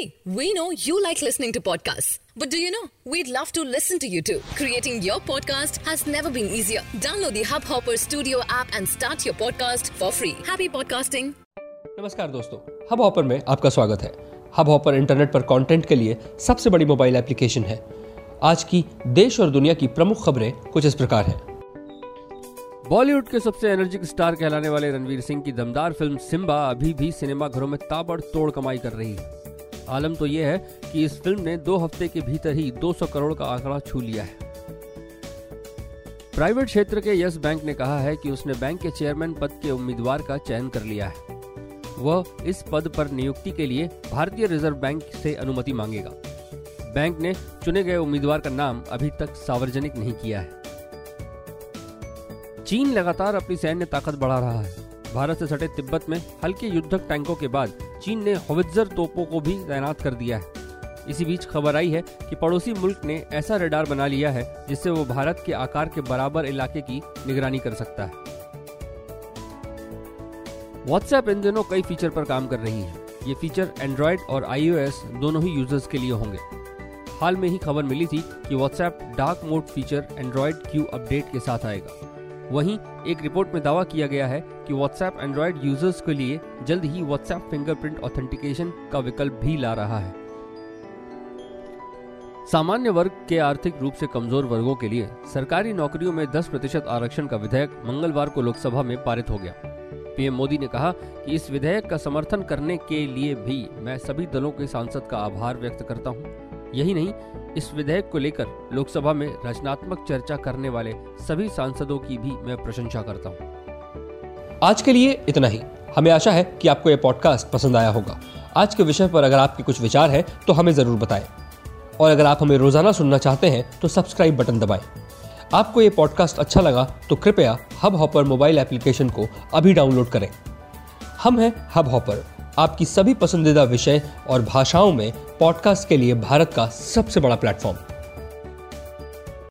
See, we know you like listening to podcasts. But do you know? We'd love to listen to you too. Creating your podcast has never been easier. Download the Hubhopper Studio app and start your podcast for free. Happy podcasting. नमस्कार दोस्तों hub hopper में आपका स्वागत है hub hopper internet पर content के लिए सबसे बड़ी मोबाइल एप्लीकेशन है आज की देश और दुनिया की प्रमुख खबरें कुछ इस प्रकार हैं बॉलीवुड के सबसे एनर्जिक स्टार कहलाने वाले रणवीर सिंह की दमदार फ़िल्म सिम्बा अभी भी सिनेमाघरों में ताबड़ तोड़ कमाई कर रही है आलम तो यह है कि इस फ़िल्म ने दो हफ़्ते के भीतर ही 200 करोड़ का आंकड़ा छू लिया है। प्राइवेट क्षेत्र के यस बैंक ने कहा है कि उसने बैंक के चेयरमैन पद के उम्मीदवार का चयन कर लिया है। वह इस पद पर नियुक्ति के लिए भारतीय रिज़र्व बैंक से अनुमति मांगेगा। बैंक ने चुने गए उम्मीदवार का नाम अभी तक सार्वजनिक नहीं किया है। चीन लगातार अपनी सैन्य ताकत बढ़ा रहा है। भारत से सटे तिब्बत में हल्के युद्धक टैंकों के बाद चीन ने हवित्जर तोपों को भी तैनात कर दिया है। इसी बीच खबर आई है कि पड़ोसी मुल्क ने ऐसा रडार बना लिया है जिससे वो भारत के आकार के बराबर इलाके की निगरानी कर सकता है। व्हाट्सएप इन दिनों कई फीचर पर काम कर रही है। ये फीचर एंड्रॉयड और आईओएस दोनों ही यूज़र्स के लिए होंगे। हाल में ही खबर मिली थी कि WhatsApp dark mode feature Android Q update के साथ आएगा। वहीं एक रिपोर्ट में दावा किया गया है कि व्हाट्सएप एंड्रॉयड यूज़र्स के लिए जल्द ही व्हाट्सएप फिंगरप्रिंट ऑथेंटिकेशन का विकल्प भी ला रहा है सामान्य वर्ग के आर्थिक रूप से कमज़ोर वर्गों के लिए सरकारी नौकरियों में 10 प्रतिशत आरक्षण का विधेयक मंगलवार को लोकसभा में पारित हो गया पीएम मोदी ने कहा कि इस विधेयक का समर्थन करने के लिए भी मैं सभी दलों के सांसद का आभार व्यक्त करता हूँ। यही नहीं, इस विधेयक को लेकर लोकसभा में रचनात्मक चर्चा करने वाले सभी सांसदों की भी मैं प्रशंसा करता हूँ। आज के लिए इतना ही। हमें आशा है कि आपको यह पॉडकास्ट पसंद आया होगा। आज के विषय पर अगर आपके कुछ विचार है तो हमें ज़रूर बताएँ। और अगर आप हमें रोज़ाना सुनना चाहते हैं तो सब्सक्राइब बटन दबाएँ। आपको ये पॉडकास्ट अच्छा लगा तो कृपया हब हॉपर मोबाइल एप्लीकेशन को अभी डाउनलोड करें। हम हैं हब हॉपर आपकी सभी पसंदीदा विषय और भाषाओं में पॉडकास्ट के लिए भारत का सबसे बड़ा प्लेटफॉर्म